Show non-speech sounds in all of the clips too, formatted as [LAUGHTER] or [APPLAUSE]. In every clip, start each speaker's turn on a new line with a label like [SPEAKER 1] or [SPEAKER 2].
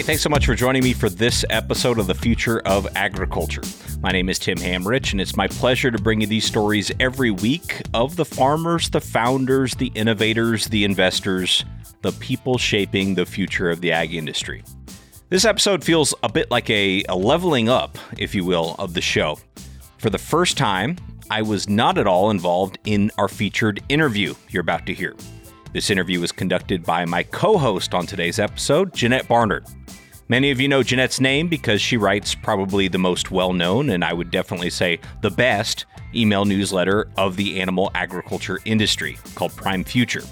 [SPEAKER 1] Hey, thanks so much for joining me for this episode of The Future of Agriculture. My name is Tim Hammerich, and it's my pleasure to bring you these stories every week of the farmers, the founders, the innovators, the investors, the people shaping the future of the ag industry. This episode feels a bit like a, a leveling up, if you will, of the show. For the first time, I was not at all involved in our featured interview you're about to hear. This interview was conducted by my co host on today's episode, Janette Barnard. Many of you know Janette's name because she writes probably the most well known, and I would definitely say the best, email newsletter of the animal agriculture industry called Prime Future.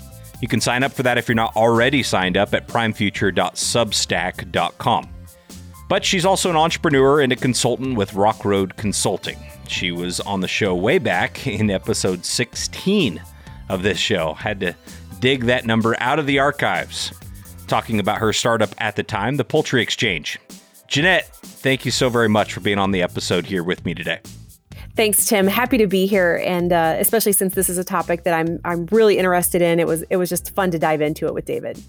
[SPEAKER 1] You can sign up for that if you're not already signed up at primefuture.substack.com. But she's also an entrepreneur and a consultant with Rock Road Consulting. She was on the show way back in episode 16 of this show. Had to dig that number out of the archives talking about her startup at the time, the Poultry Exchange. Janette, thank you so very much for being on the episode here with me today.
[SPEAKER 2] Thanks, Tim. Happy to be here, and uh, especially since this is a topic that I'm I'm really interested in. It was it was just fun to dive into it with David.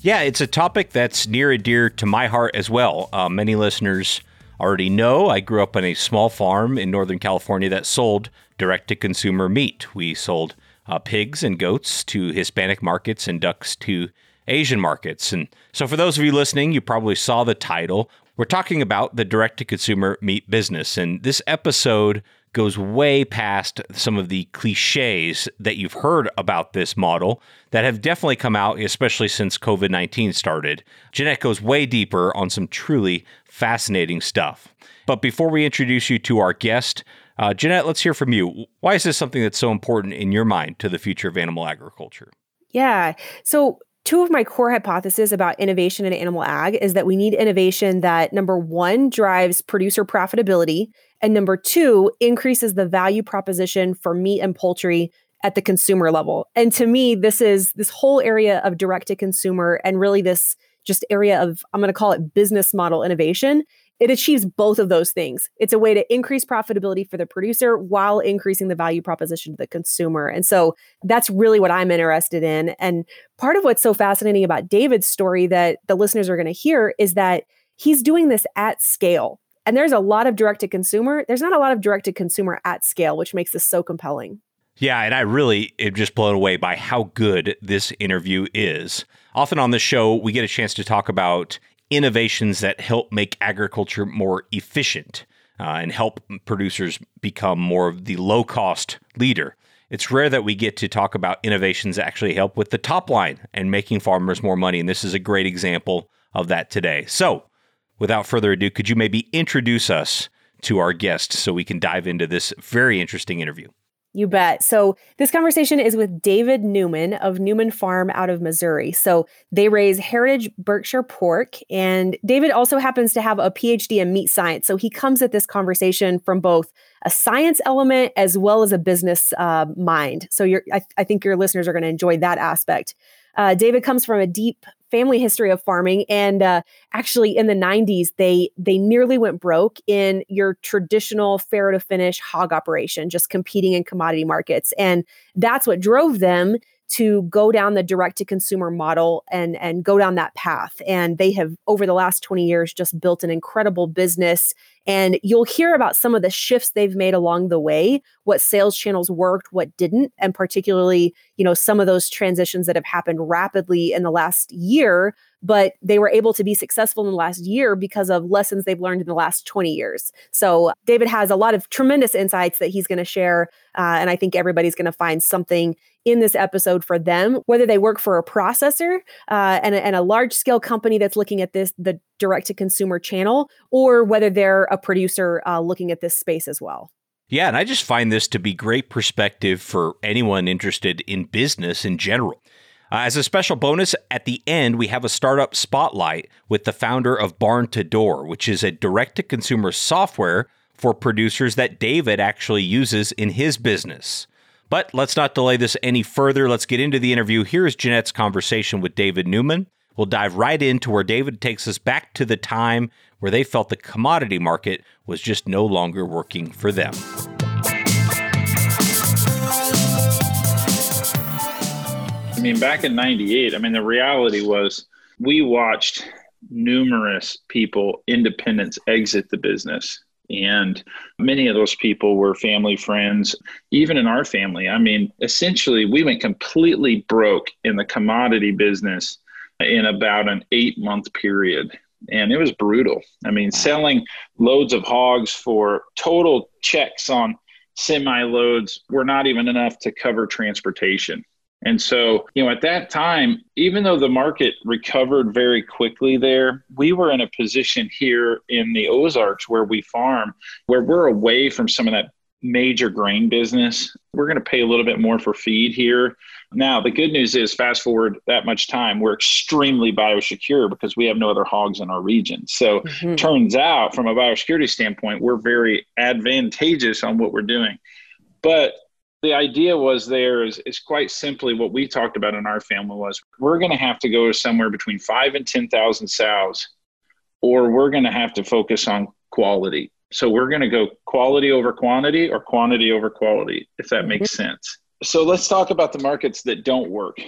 [SPEAKER 1] Yeah, it's a topic that's near and dear to my heart as well. Uh, many listeners already know I grew up on a small farm in Northern California that sold direct to consumer meat. We sold uh, pigs and goats to Hispanic markets and ducks to Asian markets. And so, for those of you listening, you probably saw the title. We're talking about the direct to consumer meat business. And this episode goes way past some of the cliches that you've heard about this model that have definitely come out, especially since COVID 19 started. Janette goes way deeper on some truly fascinating stuff. But before we introduce you to our guest, uh, Janette, let's hear from you. Why is this something that's so important in your mind to the future of animal agriculture?
[SPEAKER 2] Yeah. So, two of my core hypotheses about innovation in animal ag is that we need innovation that number one drives producer profitability and number two increases the value proposition for meat and poultry at the consumer level. And to me this is this whole area of direct to consumer and really this just area of i'm going to call it business model innovation it achieves both of those things. It's a way to increase profitability for the producer while increasing the value proposition to the consumer. And so that's really what I'm interested in. And part of what's so fascinating about David's story that the listeners are going to hear is that he's doing this at scale. And there's a lot of direct to consumer. There's not a lot of direct to consumer at scale, which makes this so compelling.
[SPEAKER 1] Yeah, and I really am just blown away by how good this interview is. Often on the show, we get a chance to talk about innovations that help make agriculture more efficient uh, and help producers become more of the low cost leader. It's rare that we get to talk about innovations that actually help with the top line and making farmers more money. And this is a great example of that today. So, without further ado, could you maybe introduce us to our guest so we can dive into this very interesting interview?
[SPEAKER 2] You bet. So, this conversation is with David Newman of Newman Farm out of Missouri. So, they raise heritage Berkshire pork, and David also happens to have a PhD in meat science. So, he comes at this conversation from both a science element as well as a business uh, mind. So, I, I think your listeners are going to enjoy that aspect. Uh, David comes from a deep family history of farming and uh, actually in the 90s they they nearly went broke in your traditional farrow to finish hog operation just competing in commodity markets and that's what drove them to go down the direct to consumer model and and go down that path and they have over the last 20 years just built an incredible business and you'll hear about some of the shifts they've made along the way what sales channels worked what didn't and particularly you know some of those transitions that have happened rapidly in the last year but they were able to be successful in the last year because of lessons they've learned in the last 20 years. So, David has a lot of tremendous insights that he's going to share. Uh, and I think everybody's going to find something in this episode for them, whether they work for a processor uh, and, and a large scale company that's looking at this, the direct to consumer channel, or whether they're a producer uh, looking at this space as well.
[SPEAKER 1] Yeah, and I just find this to be great perspective for anyone interested in business in general. Uh, as a special bonus, at the end, we have a startup spotlight with the founder of Barn to Door, which is a direct to consumer software for producers that David actually uses in his business. But let's not delay this any further. Let's get into the interview. Here is Janette's conversation with David Newman. We'll dive right into where David takes us back to the time where they felt the commodity market was just no longer working for them.
[SPEAKER 3] I mean, back in 98, I mean, the reality was we watched numerous people, independents, exit the business. And many of those people were family friends, even in our family. I mean, essentially, we went completely broke in the commodity business in about an eight month period. And it was brutal. I mean, selling loads of hogs for total checks on semi loads were not even enough to cover transportation. And so, you know, at that time, even though the market recovered very quickly there, we were in a position here in the Ozarks where we farm, where we're away from some of that major grain business. We're going to pay a little bit more for feed here. Now, the good news is, fast forward that much time, we're extremely biosecure because we have no other hogs in our region. So, mm-hmm. turns out, from a biosecurity standpoint, we're very advantageous on what we're doing. But the idea was there is, is quite simply what we talked about in our family was we're going to have to go somewhere between five and 10,000 sows, or we're going to have to focus on quality. So we're going to go quality over quantity or quantity over quality, if that makes mm-hmm. sense. So let's talk about the markets that don't work.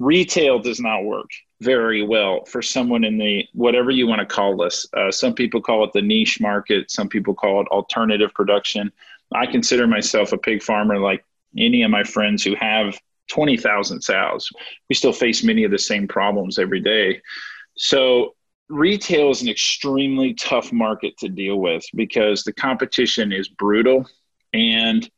[SPEAKER 3] Retail does not work very well for someone in the whatever you want to call this. Uh, some people call it the niche market, some people call it alternative production. I consider myself a pig farmer like any of my friends who have 20,000 sows. We still face many of the same problems every day. So, retail is an extremely tough market to deal with because the competition is brutal. And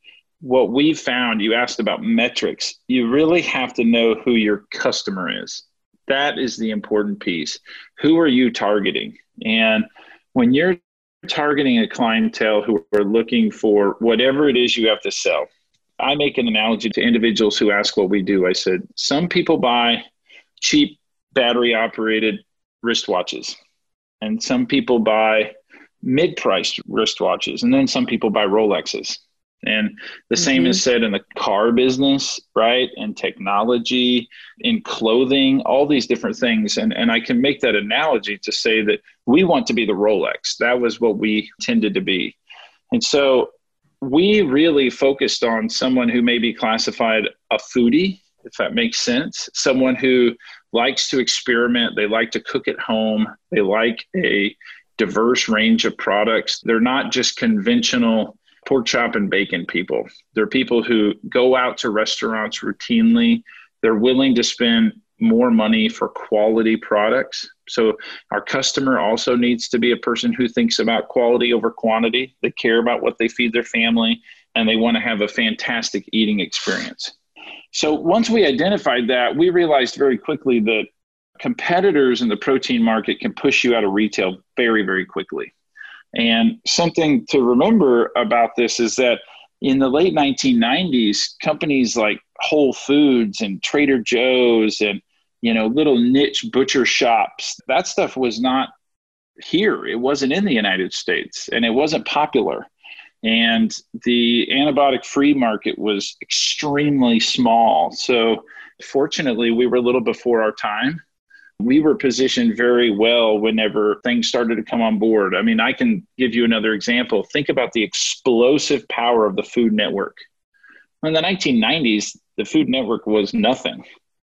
[SPEAKER 3] what we've found, you asked about metrics, you really have to know who your customer is. That is the important piece. Who are you targeting? And when you're targeting a clientele who are looking for whatever it is you have to sell. I make an analogy to individuals who ask what we do. I said, some people buy cheap battery operated wristwatches, and some people buy mid priced wristwatches, and then some people buy Rolexes. And the mm-hmm. same is said in the car business, right? And technology, in clothing, all these different things. And, and I can make that analogy to say that we want to be the Rolex. That was what we tended to be. And so we really focused on someone who may be classified a foodie, if that makes sense, someone who likes to experiment, they like to cook at home, they like a diverse range of products. They're not just conventional pork chop and bacon people. They're people who go out to restaurants routinely. They're willing to spend more money for quality products. So our customer also needs to be a person who thinks about quality over quantity. They care about what they feed their family and they want to have a fantastic eating experience. So once we identified that, we realized very quickly that competitors in the protein market can push you out of retail very, very quickly. And something to remember about this is that in the late 1990s, companies like Whole Foods and Trader Joe's and you know little niche butcher shops, that stuff was not here. It wasn't in the United States and it wasn't popular. And the antibiotic free market was extremely small. So fortunately, we were a little before our time we were positioned very well whenever things started to come on board. I mean, I can give you another example. Think about the explosive power of the Food Network. In the 1990s, the Food Network was nothing.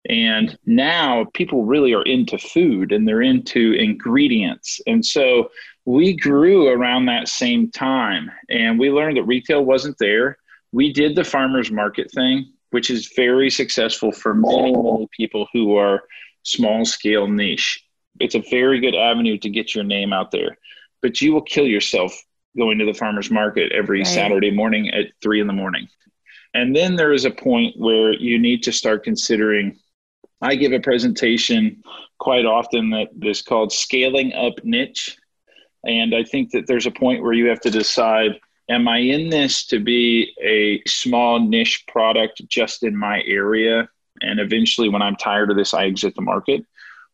[SPEAKER 3] And now people really are into food and they're into ingredients. And so we grew around that same time and we learned that retail wasn't there. We did the farmers market thing, which is very successful for many, many people who are small scale niche. It's a very good avenue to get your name out there, but you will kill yourself going to the farmer's market every right. Saturday morning at three in the morning. And then there is a point where you need to start considering. I give a presentation quite often that is called Scaling Up Niche. And I think that there's a point where you have to decide Am I in this to be a small niche product just in my area? and eventually when i'm tired of this i exit the market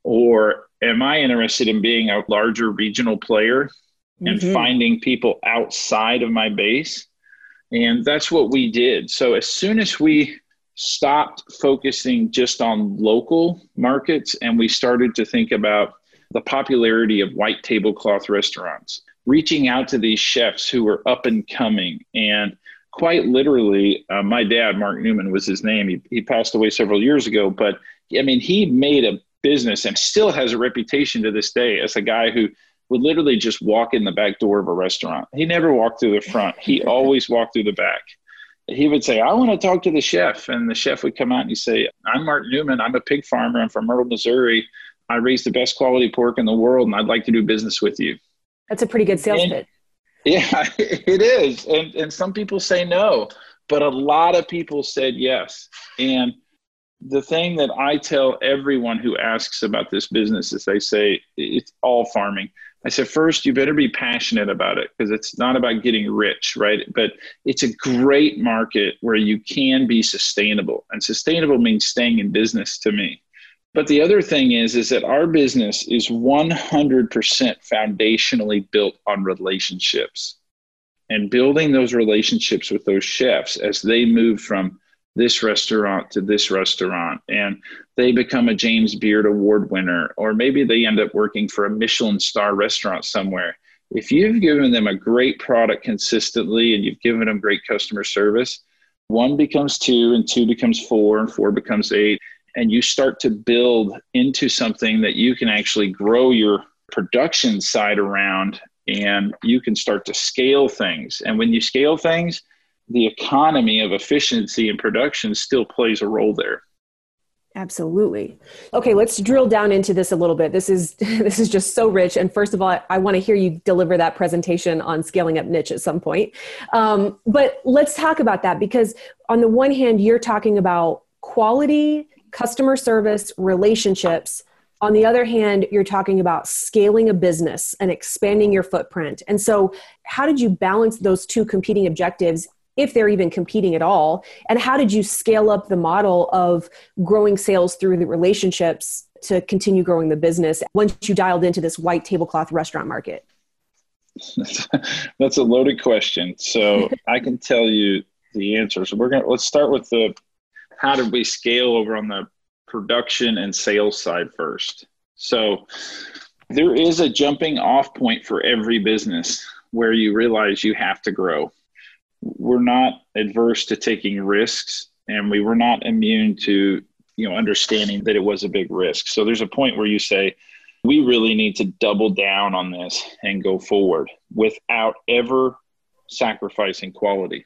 [SPEAKER 3] or am i interested in being a larger regional player and mm-hmm. finding people outside of my base and that's what we did so as soon as we stopped focusing just on local markets and we started to think about the popularity of white tablecloth restaurants reaching out to these chefs who were up and coming and quite literally, uh, my dad, Mark Newman was his name. He, he passed away several years ago, but I mean, he made a business and still has a reputation to this day as a guy who would literally just walk in the back door of a restaurant. He never walked through the front. He [LAUGHS] always walked through the back. He would say, I want to talk to the chef. And the chef would come out and he'd say, I'm Mark Newman. I'm a pig farmer. I'm from Myrtle, Missouri. I raise the best quality pork in the world and I'd like to do business with you.
[SPEAKER 2] That's a pretty good sales and, pitch.
[SPEAKER 3] Yeah, [LAUGHS] it is. And, and some people say no, but a lot of people said yes. And the thing that I tell everyone who asks about this business is they say it's all farming. I said, first, you better be passionate about it because it's not about getting rich, right? But it's a great market where you can be sustainable. And sustainable means staying in business to me. But the other thing is, is that our business is 100% foundationally built on relationships and building those relationships with those chefs as they move from this restaurant to this restaurant and they become a James Beard award winner or maybe they end up working for a Michelin star restaurant somewhere. If you've given them a great product consistently and you've given them great customer service one becomes two and two becomes four and four becomes eight and you start to build into something that you can actually grow your production side around and you can start to scale things. And when you scale things the economy of efficiency and production still plays a role there.
[SPEAKER 2] Absolutely. Okay let's drill down into this a little bit. This is [LAUGHS] this is just so rich. And first of all i, I want to hear you deliver that presentation on scaling up niche at some point. Um, but let's talk about that because on the one hand you're talking about quality customer service relationships. On the other hand you're talking about scaling a business and expanding your footprint. And so how did you balance those two competing objectives if they're even competing at all? And how did you scale up the model of growing sales through the relationships to continue growing the business once you dialed into this white tablecloth restaurant market? [LAUGHS]
[SPEAKER 3] That's a loaded question. So [LAUGHS] i can tell you the answer. So we're gonna let's start with the how did we scale over on the production and sales side first? So there is a jumping off point for every business where you realize you have to grow we're not adverse to taking risks and we were not immune to you know understanding that it was a big risk. So there's a point where you say we really need to double down on this and go forward without ever sacrificing quality.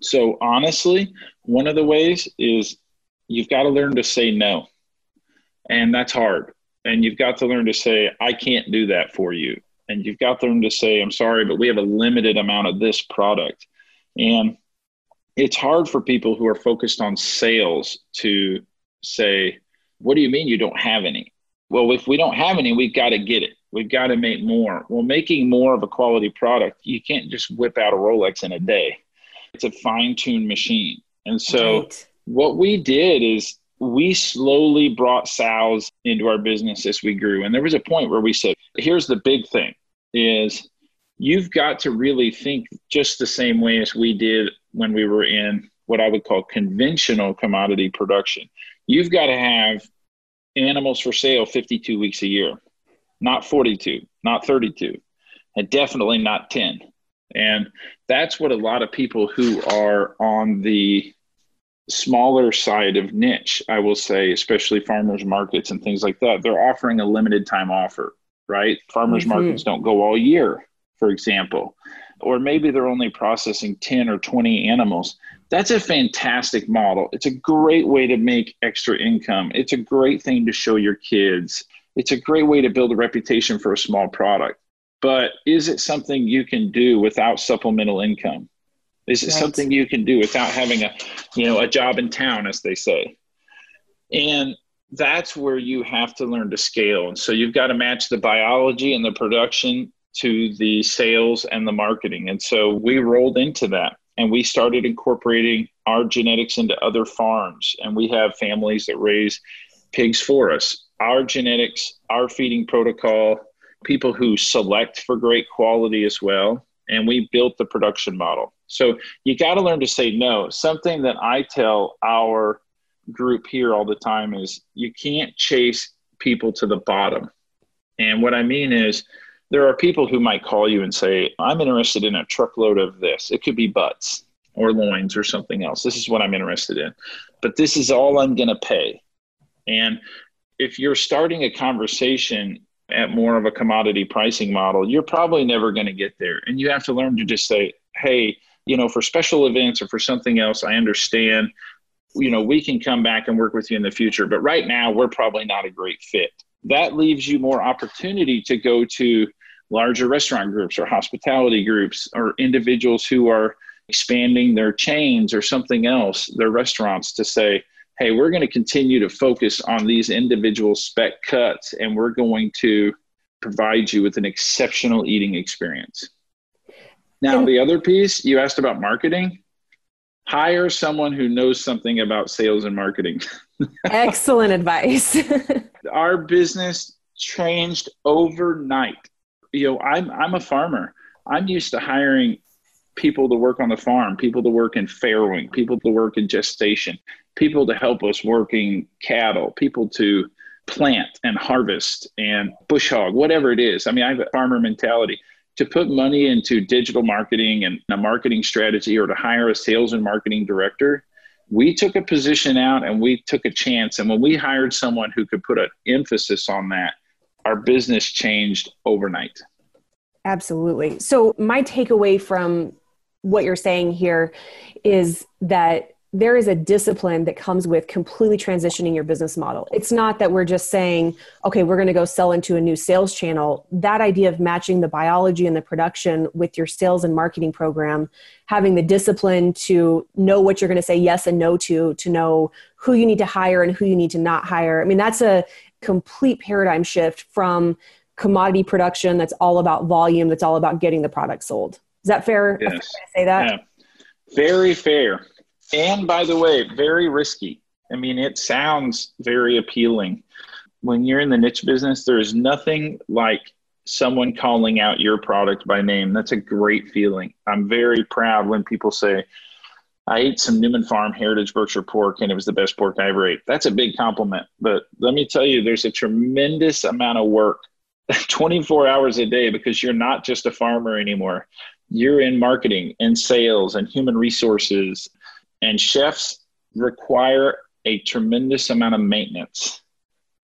[SPEAKER 3] So honestly one of the ways is you've got to learn to say no and that's hard. And you've got to learn to say i can't do that for you. And you've got to learn to say i'm sorry but we have a limited amount of this product and it's hard for people who are focused on sales to say, What do you mean you don't have any? Well, if we don't have any, we've got to get it. We've got to make more. Well, making more of a quality product, you can't just whip out a Rolex in a day. It's a fine tuned machine. And so, right. what we did is we slowly brought sows into our business as we grew. And there was a point where we said, here's the big thing is you've got to really think just the same way as we did when we were in what I would call conventional commodity production. You've got to have animals for sale 52 weeks a year, not 42, not 32, and definitely not 10. And that's what a lot of people who are on the smaller side of niche, I will say, especially farmers markets and things like that, they're offering a limited time offer, right? Farmers mm-hmm. markets don't go all year for example, or maybe they're only processing 10 or 20 animals. That's a fantastic model. It's a great way to make extra income. It's a great thing to show your kids. It's a great way to build a reputation for a small product. But is it something you can do without supplemental income? Is it right. something you can do without having a, you know, a job in town, as they say? And that's where you have to learn to scale. And so you've got to match the biology and the production to the sales and the marketing. And so we rolled into that and we started incorporating our genetics into other farms. And we have families that raise pigs for us. Our genetics, our feeding protocol, people who select for great quality as well. And we built the production model. So you got to learn to say no. Something that I tell our group here all the time is you can't chase people to the bottom. And what I mean is, there are people who might call you and say, I'm interested in a truckload of this. It could be butts or loins or something else. This is what I'm interested in. But this is all I'm going to pay. And if you're starting a conversation at more of a commodity pricing model, you're probably never going to get there. And you have to learn to just say, hey, you know, for special events or for something else, I understand, you know, we can come back and work with you in the future. But right now, we're probably not a great fit. That leaves you more opportunity to go to larger restaurant groups or hospitality groups or individuals who are expanding their chains or something else, their restaurants to say, hey, we're going to continue to focus on these individual spec cuts and we're going to provide you with an exceptional eating experience. Now, the other piece you asked about marketing, hire someone who knows something about sales and marketing. [LAUGHS]
[SPEAKER 2] Excellent advice. [LAUGHS]
[SPEAKER 3] Our business changed overnight. You know, I'm I'm a farmer. I'm used to hiring people to work on the farm, people to work in farrowing, people to work in gestation, people to help us working cattle, people to plant and harvest and bush hog, whatever it is. I mean, I have a farmer mentality. To put money into digital marketing and a marketing strategy or to hire a sales and marketing director, we took a position out and we took a chance. And when we hired someone who could put an emphasis on that, our business changed overnight.
[SPEAKER 2] Absolutely. So, my takeaway from what you're saying here is that there is a discipline that comes with completely transitioning your business model. It's not that we're just saying, okay, we're going to go sell into a new sales channel. That idea of matching the biology and the production with your sales and marketing program, having the discipline to know what you're going to say yes and no to, to know who you need to hire and who you need to not hire. I mean, that's a complete paradigm shift from commodity production that's all about volume, that's all about getting the product sold. Is that fair?
[SPEAKER 3] Yes.
[SPEAKER 2] fair say that? Yeah.
[SPEAKER 3] Very fair. And by the way, very risky. I mean, it sounds very appealing. When you're in the niche business, there is nothing like someone calling out your product by name. That's a great feeling. I'm very proud when people say, I ate some Newman Farm Heritage Berkshire pork and it was the best pork I ever ate. That's a big compliment. But let me tell you, there's a tremendous amount of work [LAUGHS] 24 hours a day because you're not just a farmer anymore. You're in marketing and sales and human resources and chefs require a tremendous amount of maintenance.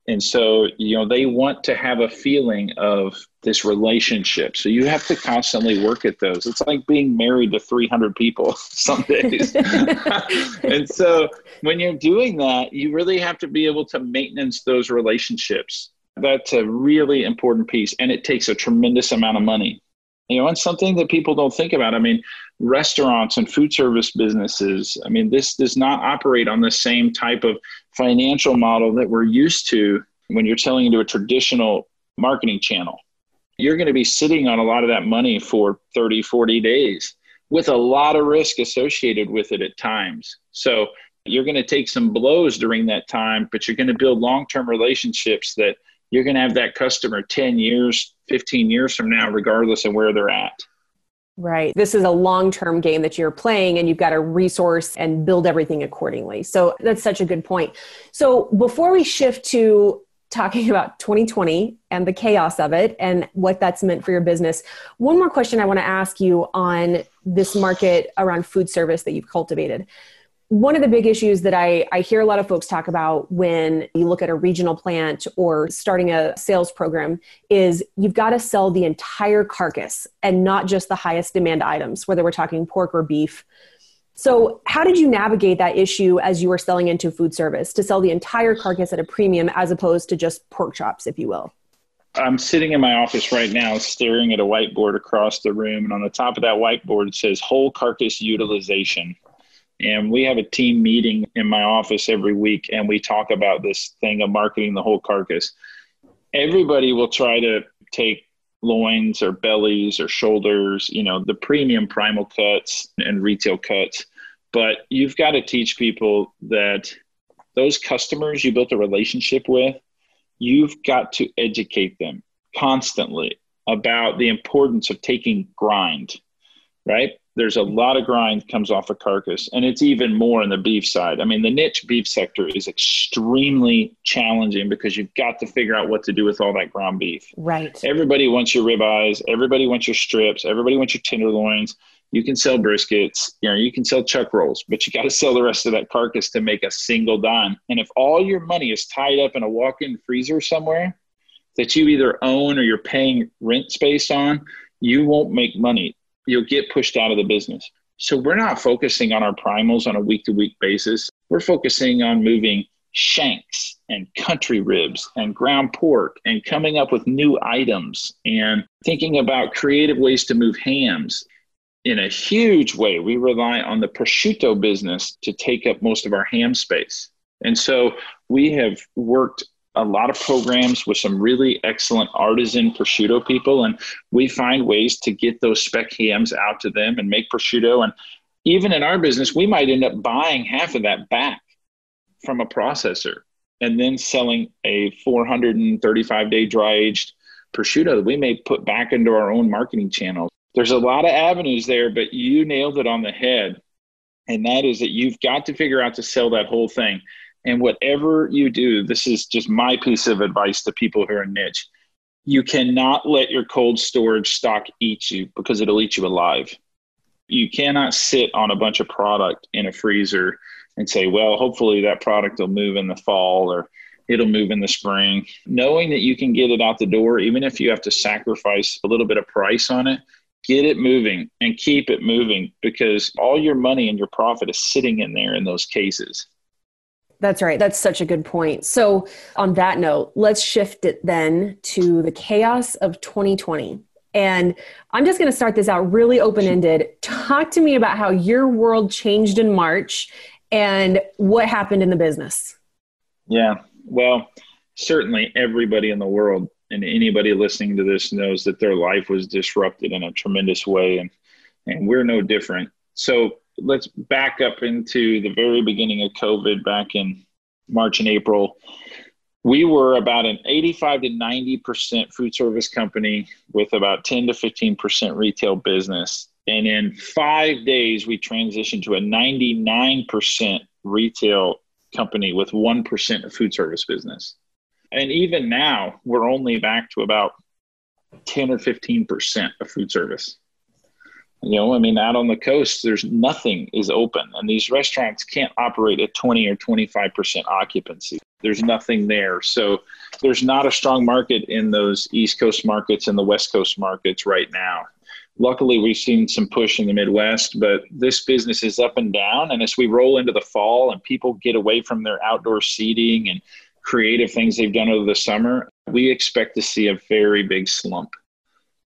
[SPEAKER 3] And so, you know, they want to have a feeling of this relationship. So you have to constantly work at those. It's like being married to 300 people [LAUGHS] some days. [LAUGHS] and so when you're doing that, you really have to be able to maintenance those relationships. That's a really important piece. And it takes a tremendous amount of money. You know, and something that people don't think about. I mean, restaurants and food service businesses, I mean, this does not operate on the same type of financial model that we're used to when you're selling into a traditional marketing channel. You're going to be sitting on a lot of that money for 30, 40 days with a lot of risk associated with it at times. So you're going to take some blows during that time, but you're going to build long term relationships that you're going to have that customer 10 years, 15 years from now, regardless of where they're at.
[SPEAKER 2] Right. This is a long term game that you're playing, and you've got to resource and build everything accordingly. So that's such a good point. So before we shift to talking about 2020 and the chaos of it and what that's meant for your business, one more question I want to ask you on this market around food service that you've cultivated one of the big issues that I, I hear a lot of folks talk about when you look at a regional plant or starting a sales program is you've got to sell the entire carcass and not just the highest demand items, whether we're talking pork or beef. So, how did you navigate that issue as you were selling into food service to sell the entire carcass at a premium as opposed to just pork chops, if you will?
[SPEAKER 3] I'm sitting in my office right now staring at a whiteboard across the room, and on the top of that whiteboard it says whole carcass utilization. And we have a team meeting in my office every week, and we talk about this thing of marketing the whole carcass. Everybody will try to take loins or bellies or shoulders, you know, the premium primal cuts and retail cuts. But you've got to teach people that those customers you built a relationship with, you've got to educate them constantly about the importance of taking grind, right? There's a lot of grind comes off a carcass and it's even more in the beef side. I mean the niche beef sector is extremely challenging because you've got to figure out what to do with all that ground beef.
[SPEAKER 2] Right.
[SPEAKER 3] Everybody wants your ribeyes. Everybody wants your strips. Everybody wants your tenderloins. You can sell briskets, you know, you can sell chuck rolls, but you got to sell the rest of that carcass to make a single dime. And if all your money is tied up in a walk-in freezer somewhere that you either own or you're paying rent space on, you won't make money. You'll get pushed out of the business. So we're not focusing on our primals on a week to week basis. We're focusing on moving shanks and country ribs and ground pork and coming up with new items and thinking about creative ways to move hams. In a huge way, we rely on the prosciutto business to take up most of our ham space. And so we have worked a lot of programs with some really excellent artisan prosciutto people, and we find ways to get those spec hams out to them and make prosciutto. And even in our business, we might end up buying half of that back from a processor and then selling a 435 day dry aged prosciutto that we may put back into our own marketing channels. There's a lot of avenues there, but you nailed it on the head. And that is that you've got to figure out to sell that whole thing. And whatever you do, this is just my piece of advice to people who are niche. You cannot let your cold storage stock eat you because it'll eat you alive. You cannot sit on a bunch of product in a freezer and say, well, hopefully that product will move in the fall or it'll move in the spring. Knowing that you can get it out the door, even if you have to sacrifice a little bit of price on it, get it moving and keep it moving because all your money and your profit is sitting in there in those cases.
[SPEAKER 2] That's right. That's such a good point. So, on that note, let's shift it then to the chaos of 2020. And I'm just going to start this out really open ended. Talk to me about how your world changed in March and what happened in the business.
[SPEAKER 3] Yeah. Well, certainly everybody in the world and anybody listening to this knows that their life was disrupted in a tremendous way. And, and we're no different. So, let's back up into the very beginning of COVID back in March and April. We were about an 85 to 90% food service company with about 10 to 15% retail business. And in five days, we transitioned to a 99% retail company with 1% of food service business. And even now, we're only back to about 10 or 15% of food service. You know, I mean, out on the coast, there's nothing is open, and these restaurants can't operate at 20 or 25% occupancy. There's nothing there. So there's not a strong market in those East Coast markets and the West Coast markets right now. Luckily, we've seen some push in the Midwest, but this business is up and down. And as we roll into the fall and people get away from their outdoor seating and creative things they've done over the summer, we expect to see a very big slump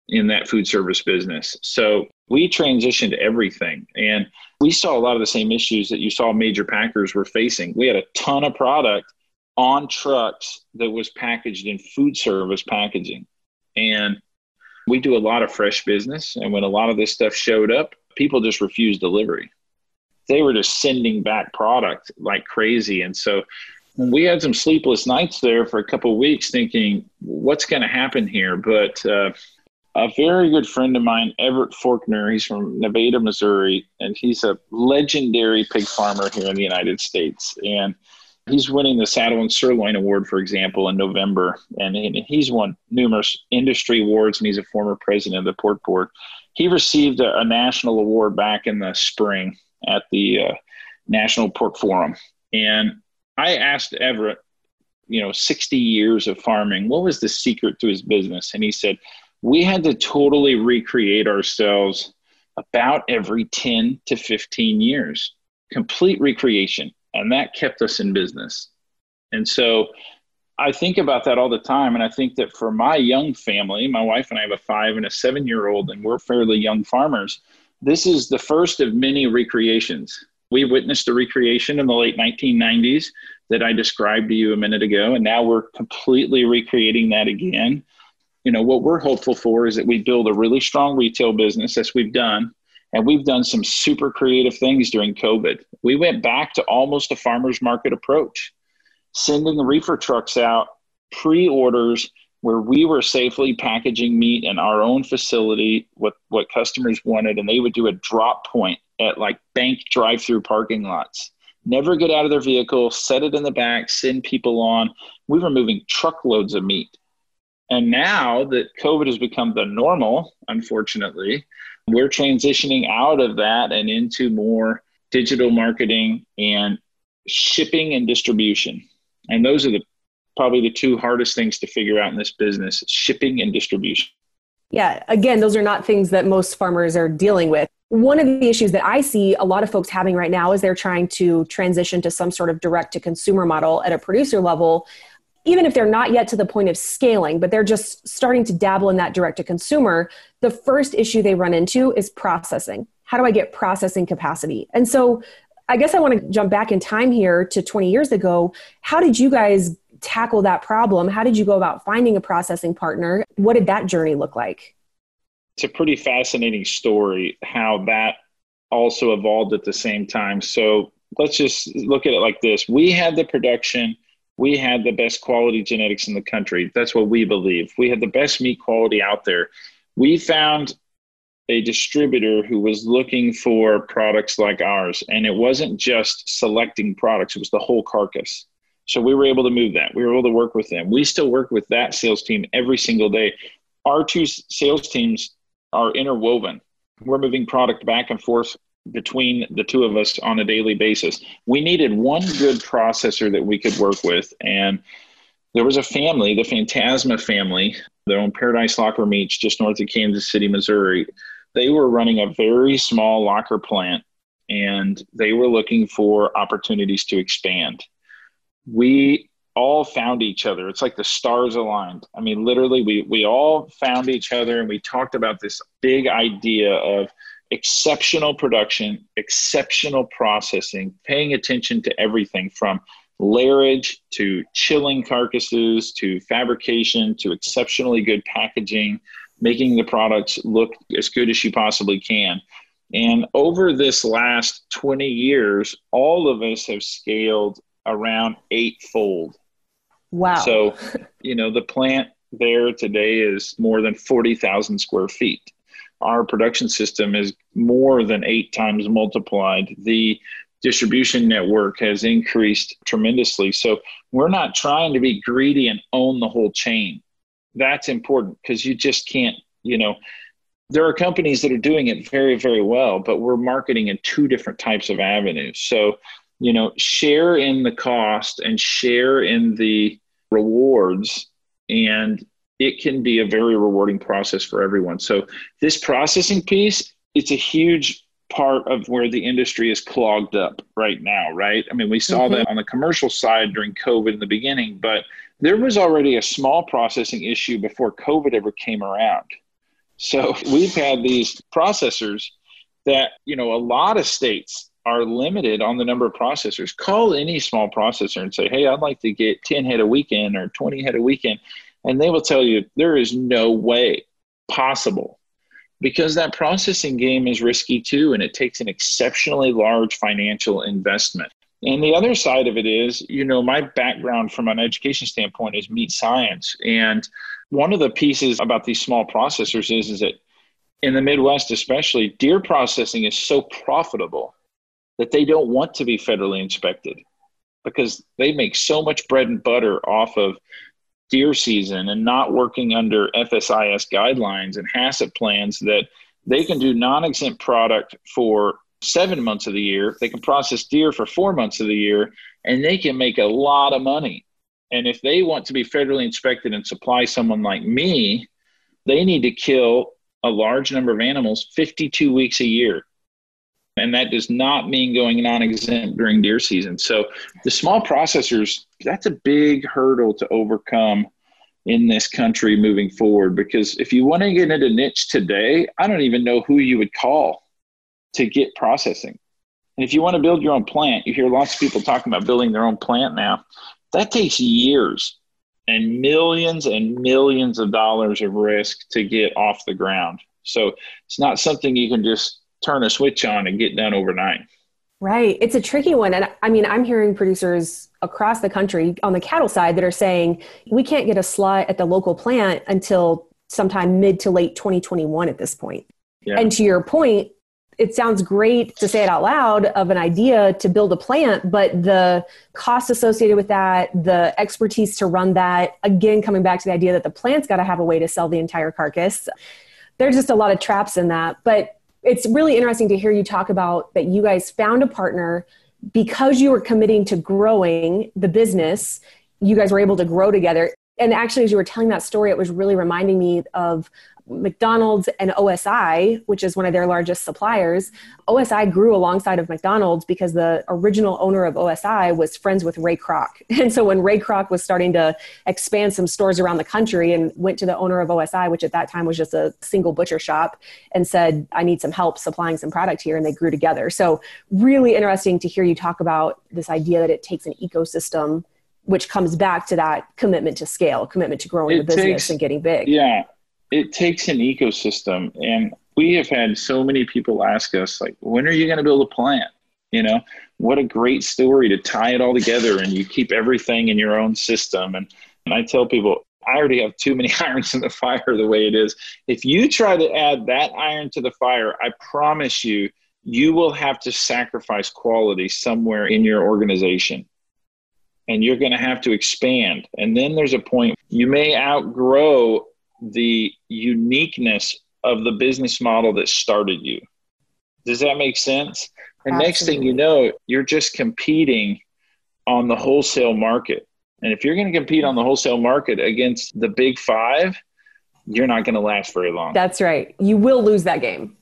[SPEAKER 3] in that food service business. So we transitioned everything and we saw a lot of the same issues that you saw major packers were facing. We had a ton of product on trucks that was packaged in food service packaging. And we do a lot of fresh business. And when a lot of this stuff showed up, people just refused delivery. They were just sending back product like crazy. And so we had some sleepless nights there for a couple of weeks thinking, what's going to happen here? But uh, a very good friend of mine, Everett Forkner. He's from Nevada, Missouri, and he's a legendary pig farmer here in the United States. And he's winning the Saddle and Sirloin Award, for example, in November. And he's won numerous industry awards, and he's a former president of the Pork Board. He received a, a national award back in the spring at the uh, National Pork Forum. And I asked Everett, you know, 60 years of farming, what was the secret to his business? And he said, we had to totally recreate ourselves about every 10 to 15 years, complete recreation. And that kept us in business. And so I think about that all the time. And I think that for my young family, my wife and I have a five and a seven year old, and we're fairly young farmers. This is the first of many recreations. We witnessed a recreation in the late 1990s that I described to you a minute ago. And now we're completely recreating that again you know what we're hopeful for is that we build a really strong retail business as we've done and we've done some super creative things during covid. We went back to almost a farmers market approach sending the reefer trucks out pre-orders where we were safely packaging meat in our own facility with what customers wanted and they would do a drop point at like bank drive-through parking lots. Never get out of their vehicle set it in the back send people on. We were moving truckloads of meat and now that COVID has become the normal, unfortunately, We're transitioning out of that and into more digital marketing and shipping and distribution. And those are the probably the two hardest things to figure out in this business, shipping and distribution.
[SPEAKER 2] Yeah, again, those are not things that most farmers are dealing with. One of the issues that I see a lot of folks having right now is they're trying to transition to some sort of direct to consumer model at a producer level even if they're not yet to the point of scaling, but they're just starting to dabble in that direct to consumer, the first issue they run into is processing. How do I get processing capacity? And so I guess I want to jump back in time here to 20 years ago. How did you guys tackle that problem? How did you go about finding a processing partner? What did that journey look like?
[SPEAKER 3] It's a pretty fascinating story how that also evolved at the same time. So let's just look at it like this we had the production we had the best quality genetics in the country. That's what we believe. We had the best meat quality out there. We found a distributor who was looking for products like ours, and it wasn't just selecting products, it was the whole carcass. So we were able to move that. We were able to work with them. We still work with that sales team every single day. Our two sales teams are interwoven. We're moving product back and forth between the two of us on a daily basis. We needed one good processor that we could work with. And there was a family, the Fantasma family, their own Paradise Locker Meats just north of Kansas City, Missouri. They were running a very small locker plant and they were looking for opportunities to expand. We all found each other. It's like the stars aligned. I mean, literally, we, we all found each other and we talked about this big idea of exceptional production, exceptional processing, paying attention to everything from lairage to chilling carcasses to fabrication to exceptionally good packaging, making the products look as good as you possibly can. And over this last 20 years, all of us have scaled around eightfold.
[SPEAKER 2] Wow.
[SPEAKER 3] So, you know, the plant there today is more than 40,000 square feet our production system is more than eight times multiplied. The distribution network has increased tremendously. So we're not trying to be greedy and own the whole chain. That's important because you just can't, you know, there are companies that are doing it very, very well, but we're marketing in two different types of avenues. So, you know, share in the cost and share in the rewards and it can be a very rewarding process for everyone. So this processing piece, it's a huge part of where the industry is clogged up right now, right? I mean, we saw mm-hmm. that on the commercial side during COVID in the beginning, but there was already a small processing issue before COVID ever came around. So [LAUGHS] we've had these processors that, you know, a lot of states are limited on the number of processors. Call any small processor and say, hey, I'd like to get 10 head a weekend or 20 head a weekend. And they will tell you there is no way possible because that processing game is risky too, and it takes an exceptionally large financial investment. And the other side of it is, you know, my background from an education standpoint is meat science. And one of the pieces about these small processors is, is that in the Midwest, especially, deer processing is so profitable that they don't want to be federally inspected because they make so much bread and butter off of deer season and not working under FSIS guidelines and HACCP plans that they can do non exempt product for seven months of the year. They can process deer for four months of the year and they can make a lot of money. And if they want to be federally inspected and supply someone like me, they need to kill a large number of animals 52 weeks a year. And that does not mean going non exempt during deer season. So the small processors, that's a big hurdle to overcome in this country moving forward. Because if you want to get into niche today, I don't even know who you would call to get processing. And if you want to build your own plant, you hear lots of people talking about building their own plant now. That takes years and millions and millions of dollars of risk to get off the ground. So it's not something you can just turn a switch on and get done overnight.
[SPEAKER 2] Right. It's a tricky one. And I mean, I'm hearing producers across the country on the cattle side that are saying we can't get a slot at the local plant until sometime mid to late 2021 at this point. Yeah. And to your point, it sounds great to say it out loud of an idea to build a plant, but the cost associated with that, the expertise to run that, again, coming back to the idea that the plant's got to have a way to sell the entire carcass. There's just a lot of traps in that. But it's really interesting to hear you talk about that you guys found a partner. Because you were committing to growing the business you guys were able to grow together. And actually as you were telling that story it was really reminding me of McDonald's and OSI, which is one of their largest suppliers, OSI grew alongside of McDonald's because the original owner of OSI was friends with Ray Kroc. [LAUGHS] And so when Ray Kroc was starting to expand some stores around the country and went to the owner of OSI, which at that time was just a single butcher shop, and said, I need some help supplying some product here, and they grew together. So, really interesting to hear you talk about this idea that it takes an ecosystem which comes back to that commitment to scale, commitment to growing it the business takes, and getting big.
[SPEAKER 3] Yeah it takes an ecosystem and we have had so many people ask us like when are you going to build a plant? You know what a great story to tie it all together and you keep everything in your own system. And, and i tell people i already have too many [LAUGHS] irons in the fire the way it is. If you try to add that iron to the fire i promise you you will have to sacrifice quality somewhere in your organization. And you're going to have to expand. And then there's a point you may outgrow the uniqueness of the business model that started you. Does that make sense? And Absolutely. next thing you know, you're just competing on the wholesale market. And if you're going to compete on the wholesale market against the big five, you're not going to last very long.
[SPEAKER 2] That's right. You will lose that game.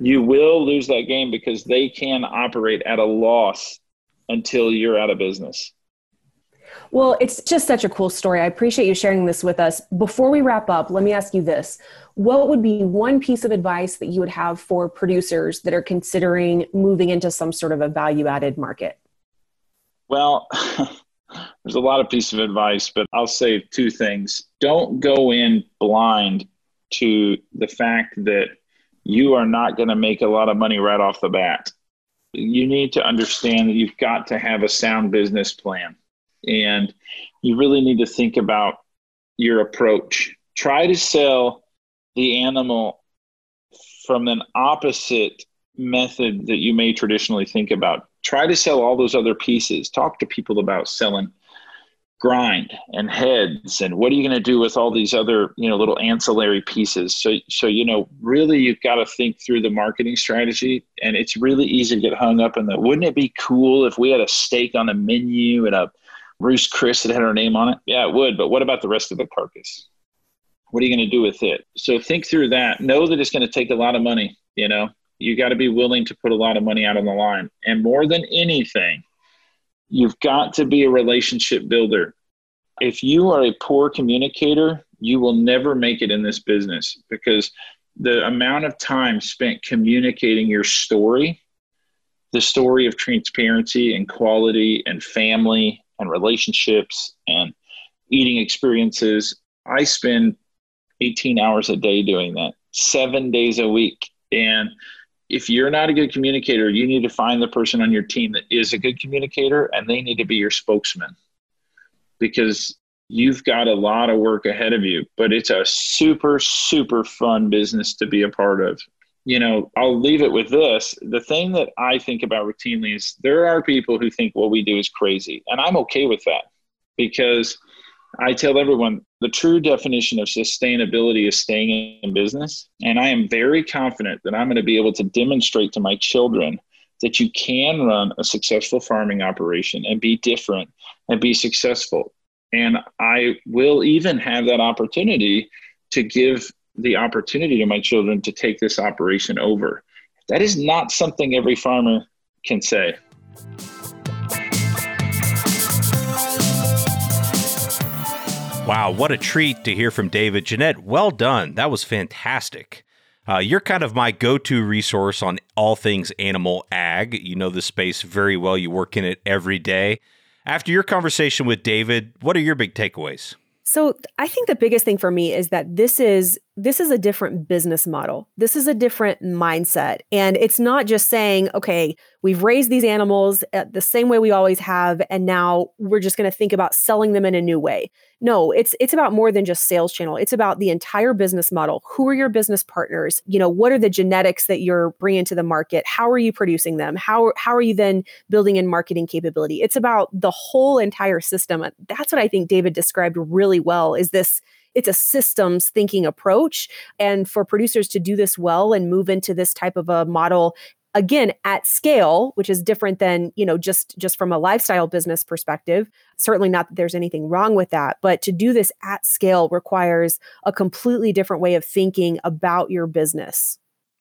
[SPEAKER 3] You will lose that game because they can operate at a loss until you're out of business.
[SPEAKER 2] Well, it's just such a cool story. I appreciate you sharing this with us. Before we wrap up, let me ask you this. What would be one piece of advice that you would have for producers that are considering moving into some sort of a value added market?
[SPEAKER 3] Well, [LAUGHS] there's a lot of pieces of advice, but I'll say two things. Don't go in blind to the fact that you are not going to make a lot of money right off the bat. You need to understand that you've got to have a sound business plan and you really need to think about your approach. Try to sell the animal from an opposite method that you may traditionally think about. Try to sell all those other pieces. Talk to people about selling grind and heads and what are you going to do with all these other you know little ancillary pieces so so you know really you've got to think through the marketing strategy and it's really easy to get hung up in the wouldn't it be cool if we had a steak on a menu and a Ruth's Chris that had her name on it? Yeah, it would. But what about the rest of the carcass? What are you going to do with it? So think through that. Know that it's going to take a lot of money. You know, you got to be willing to put a lot of money out on the line. And more than anything, you've got to be a relationship builder. If you are a poor communicator, you will never make it in this business because the amount of time spent communicating your story, the story of transparency and quality and family and relationships and eating experiences. I spend 18 hours a day doing that, seven days a week. And if you're not a good communicator, you need to find the person on your team that is a good communicator and they need to be your spokesman because you've got a lot of work ahead of you. But it's a super, super fun business to be a part of you know, I'll leave it with this. The thing that I think about routinely is there are people who think what we do is crazy. And I'm okay with that because I tell everyone the true definition of sustainability is staying in business. And I am very confident that I'm going to be able to demonstrate to my children that you can run a successful farming operation and be different and be successful. And I will even have that opportunity to give the opportunity to my children to take this operation over. That is not something every farmer can say.
[SPEAKER 1] Wow, what a treat to hear from David. Janette, well done. That was fantastic. Uh, you're kind of my go to resource on all things animal ag. You know the space very well, you work in it every day. After your conversation with David, what are your big takeaways?
[SPEAKER 2] So, I think the biggest thing for me is that this is this is a different business model. This is a different mindset. And it's not just saying, okay, we've raised these animals uh, the same way we always have and now we're just going to think about selling them in a new way. No, it's it's about more than just sales channel. It's about the entire business model. Who are your business partners? You know, what are the genetics that you're bringing to the market? How are you producing them? How how are you then building in marketing capability? It's about the whole entire system. That's what I think David described really well is this it's a systems thinking approach. And for producers to do this well and move into this type of a model again at scale which is different than you know just just from a lifestyle business perspective certainly not that there's anything wrong with that but to do this at scale requires a completely different way of thinking about your business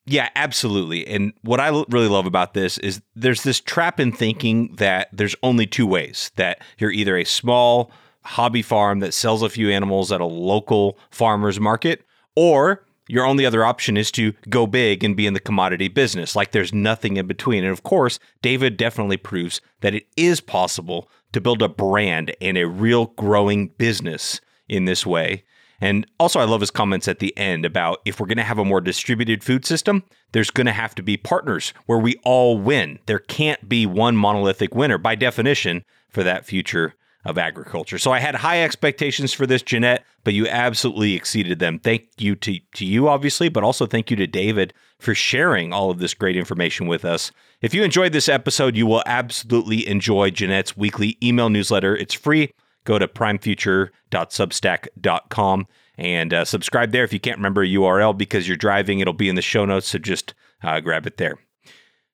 [SPEAKER 1] yeah, absolutely. And what I really love about this is there's this trap in thinking that there's only two ways that you're either a small hobby farm that sells a few animals at a local farmer's market, or your only other option is to go big and be in the commodity business. Like there's nothing in between. And of course, David definitely proves that it is possible to build a brand and a real growing business in this way. And also, I love his comments at the end about if we're going to have a more distributed food system, there's going to have to be partners where we all win. There can't be one monolithic winner by definition for that future of agriculture. So I had high expectations for this, Janette, but you absolutely exceeded them. Thank you to, to you, obviously, but also thank you to David for sharing all of this great information with us. If you enjoyed this episode, you will absolutely enjoy Janette's weekly email newsletter. It's free. Go to primefuture.substack.com and uh, subscribe there. If you can't remember a URL because you're driving, it'll be in the show notes, so just uh, grab it there.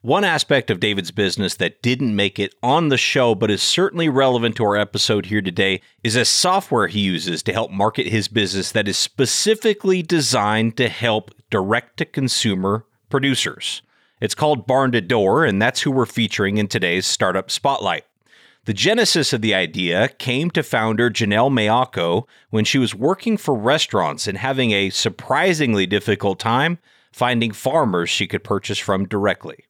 [SPEAKER 1] One aspect of David's business that didn't make it on the show, but is certainly relevant to our episode here today, is a software he uses to help market his business that is specifically designed to help direct to consumer producers. It's called Barn to Door, and that's who we're featuring in today's Startup Spotlight. The genesis of the idea came to founder Janelle Maiocco when she was working for restaurants and having a surprisingly difficult time finding farmers she could purchase from directly.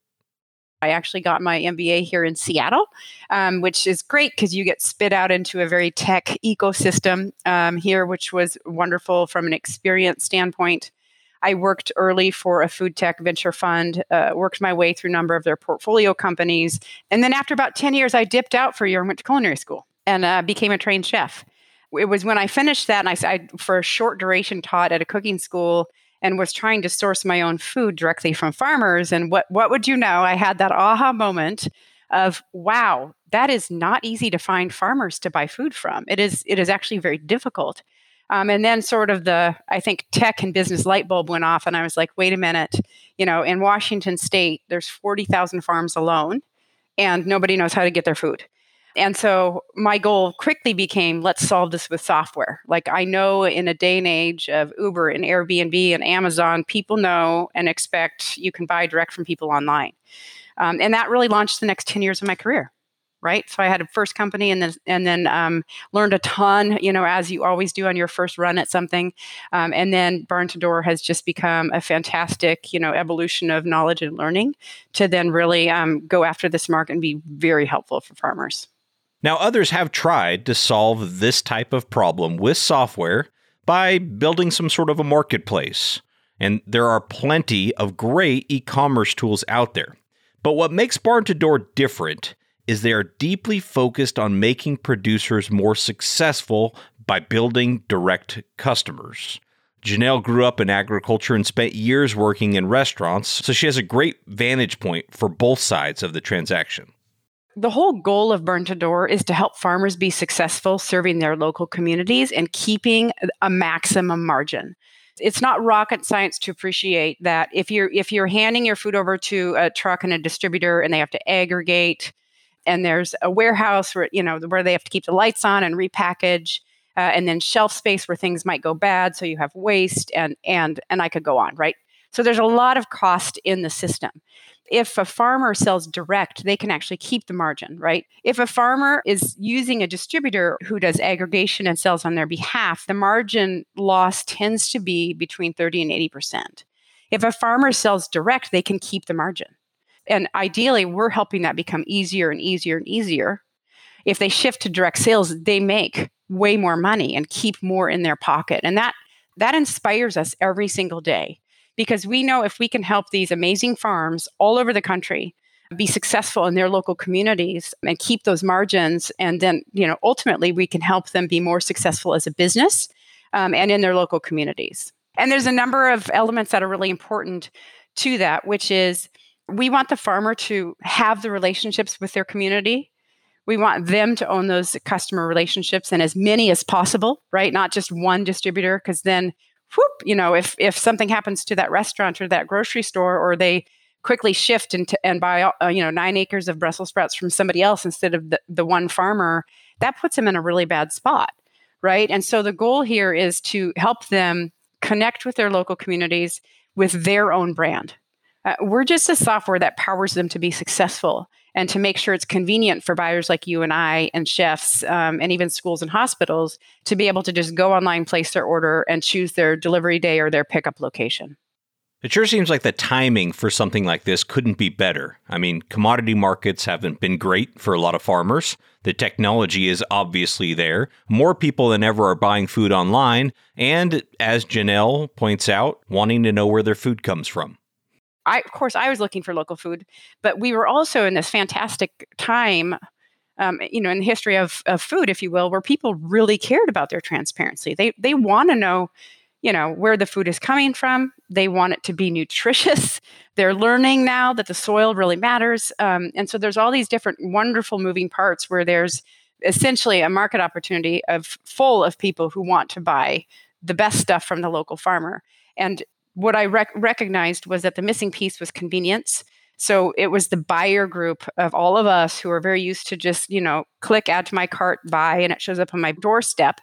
[SPEAKER 4] I actually got my MBA here in Seattle, um, which is great because you get spit out into a very tech ecosystem um, here, which was wonderful from an experience standpoint. I worked early for a food tech venture fund, uh, worked my way through a number of their portfolio companies. And then after about 10 years, I dipped out for a year and went to culinary school and uh, became a trained chef. It was when I finished that and I, I, for a short duration, taught at a cooking school and was trying to source my own food directly from farmers. And what what would you know? I had that aha moment of wow, that is not easy to find farmers to buy food from. It is it is actually very difficult. Um, and then sort of the I think tech and business light bulb went off, and I was like, wait a minute, you know, in Washington State, there's forty thousand farms alone, and nobody knows how to get their food. And so my goal quickly became let's solve this with software. Like I know in a day and age of Uber and Airbnb and Amazon, people know and expect you can buy direct from people online. Um, and that really launched the next 10 years of my career right so i had a first company and then and then um, learned a ton you know as you always do on your first run at something um, and then barn to door has just become a fantastic you know evolution of knowledge and learning to then really um, go after this market and be very helpful for farmers
[SPEAKER 1] now, others have tried to solve this type of problem with software by building some sort of a marketplace. And there are plenty of great e commerce tools out there. But what makes Barn to Door different is they are deeply focused on making producers more successful by building direct customers. Janelle grew up in agriculture and spent years working in restaurants, so she has a great vantage point for both sides of the transaction
[SPEAKER 4] the whole goal of Barn to Door is to help farmers be successful serving their local communities and keeping a maximum margin. It's not rocket science to appreciate that if you're if you're handing your food over to a truck and a distributor and they have to aggregate and there's a warehouse where you know where they have to keep the lights on and repackage uh, and then shelf space where things might go bad so you have waste and and and I could go on right so there's a lot of cost in the system if a farmer sells direct, they can actually keep the margin, right? If a farmer is using a distributor who does aggregation and sells on their behalf, the margin loss tends to be between 30 and 80%. If a farmer sells direct, they can keep the margin. And ideally, we're helping that become easier and easier and easier. If they shift to direct sales, they make way more money and keep more in their pocket. And that that inspires us every single day because we know if we can help these amazing farms all over the country be successful in their local communities and keep those margins and then you know ultimately we can help them be more successful as a business um, and in their local communities and there's a number of elements that are really important to that which is we want the farmer to have the relationships with their community We want them to own those customer relationships and as many as possible, right? Not just one distributor, because then, whoop, you know, if if something happens to that restaurant or that grocery store, or they quickly shift and, and buy, uh, you know, nine acres of Brussels sprouts from somebody else instead of the, the one farmer, that puts them in a really bad spot, right? And so the goal here is to help them connect with their local communities with their own brand. Uh, we're just a software that powers them to be successful and to make sure it's convenient for buyers like you and I and chefs um, and even schools and hospitals to be able to just go online, place their order, and choose their delivery day or their pickup location.
[SPEAKER 1] It sure seems like the timing for something like this couldn't be better. I mean, commodity markets haven't been great for a lot of farmers. The technology is obviously there. More people than ever are buying food online. And as Janelle points out, wanting to know where their food comes from.
[SPEAKER 4] I, of course, I was looking for local food, but we were also in this fantastic time um, you know, in the history of, of food, if you will, where people really cared about their transparency. They they want to know you know where the food is coming from. They want it to be nutritious. [LAUGHS] They're learning now that the soil really matters. Um, and so there's all these different wonderful moving parts where there's essentially a market opportunity of full of people who want to buy the best stuff from the local farmer. And what i rec- recognized was that the missing piece was convenience so it was the buyer group of all of us who are very used to just you know click add to my cart buy and it shows up on my doorstep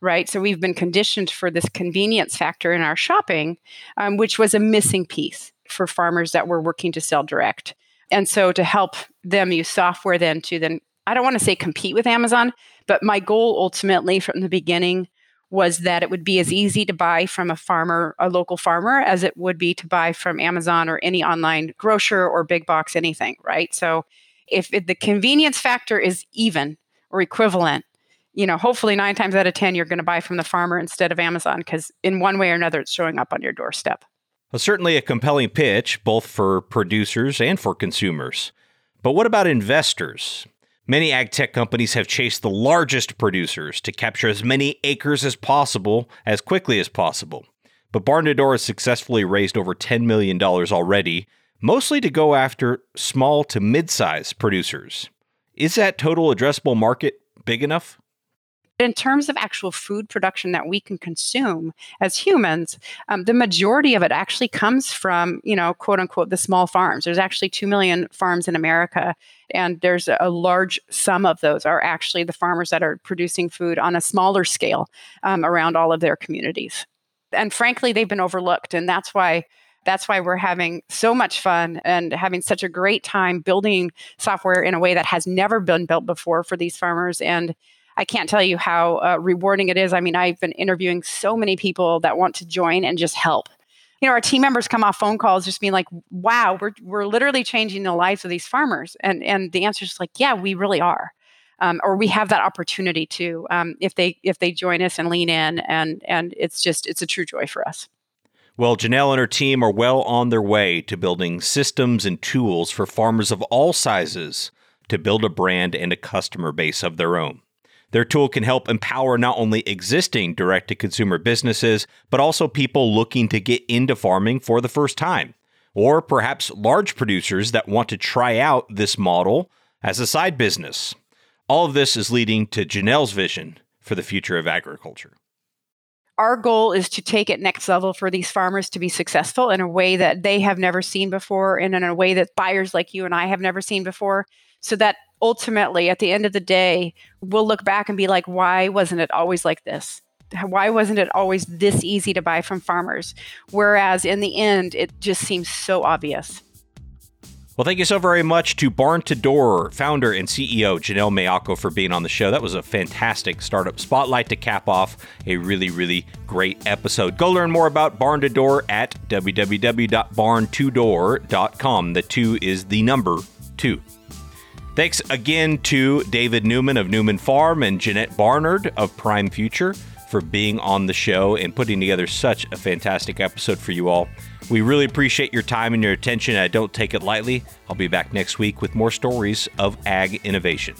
[SPEAKER 4] right? So we've been conditioned for this convenience factor in our shopping, um, which was a missing piece for farmers that were working to sell direct. And so to help them use software then to then, I don't want to say compete with Amazon, but my goal ultimately from the beginning was that it would be as easy to buy from a farmer, a local farmer, as it would be to buy from Amazon or any online grocer or big box anything, right? So if it, the convenience factor is even or equivalent, you know, hopefully nine times out of 10, you're going to buy from the farmer instead of Amazon because in one way or another, it's showing up on your doorstep.
[SPEAKER 1] Well, certainly a compelling pitch, both for producers and for consumers. But what about investors? Many ag tech companies have chased the largest producers to capture as many acres as possible as quickly as possible. But Barn Door has successfully raised over $10 million already, mostly to go after small to mid sized producers. Is that total addressable market big enough?
[SPEAKER 4] In terms of actual food production that we can consume as humans, um, the majority of it actually comes from, you know, quote unquote, the small farms. There's actually 2 million farms in America, and there's a large sum of those are actually the farmers that are producing food on a smaller scale um, around all of their communities. And frankly, they've been overlooked, and that's why that's why we're having so much fun and having such a great time building software in a way that has never been built before for these farmers and I can't tell you how uh, rewarding it is. I mean, I've been interviewing so many people that want to join and just help. You know, our team members come off phone calls just being like, "Wow, we're we're literally changing the lives of these farmers," and and the answer is like, "Yeah, we really are." Um, or we have that opportunity to um, if they if they join us and lean in and and it's just it's a true joy for us
[SPEAKER 1] well, Janelle and her team are well on their way to building systems and tools for farmers of all sizes to build a brand and a customer base of their own. Their tool can help empower not only existing direct to consumer businesses, but also people looking to get into farming for the first time, or perhaps large producers that want to try out this model as a side business. All of this is leading to Janelle's vision for the future of agriculture.
[SPEAKER 4] Our goal is to take it next level for these farmers to be successful in a way that they have never seen before and in a way that buyers like you and I have never seen before so that ultimately, at the end of the day, we'll look back and be like, why wasn't it always like this? Why wasn't it always this easy to buy from farmers? Whereas in the end, it just seems so obvious.
[SPEAKER 1] Well, thank you so very much to Barn to Door founder and CEO Janelle Maiocco for being on the show. That was a fantastic startup spotlight to cap off a really, really great episode. Go learn more about Barn to Door at www.barn2door.com. The two is the number two. Thanks again to David Newman of Newman Farm and Janette Barnard of Prime Future for being on the show and putting together such a fantastic episode for you all. We really appreciate your time and your attention. I don't take it lightly. I'll be back next week with more stories of ag innovation.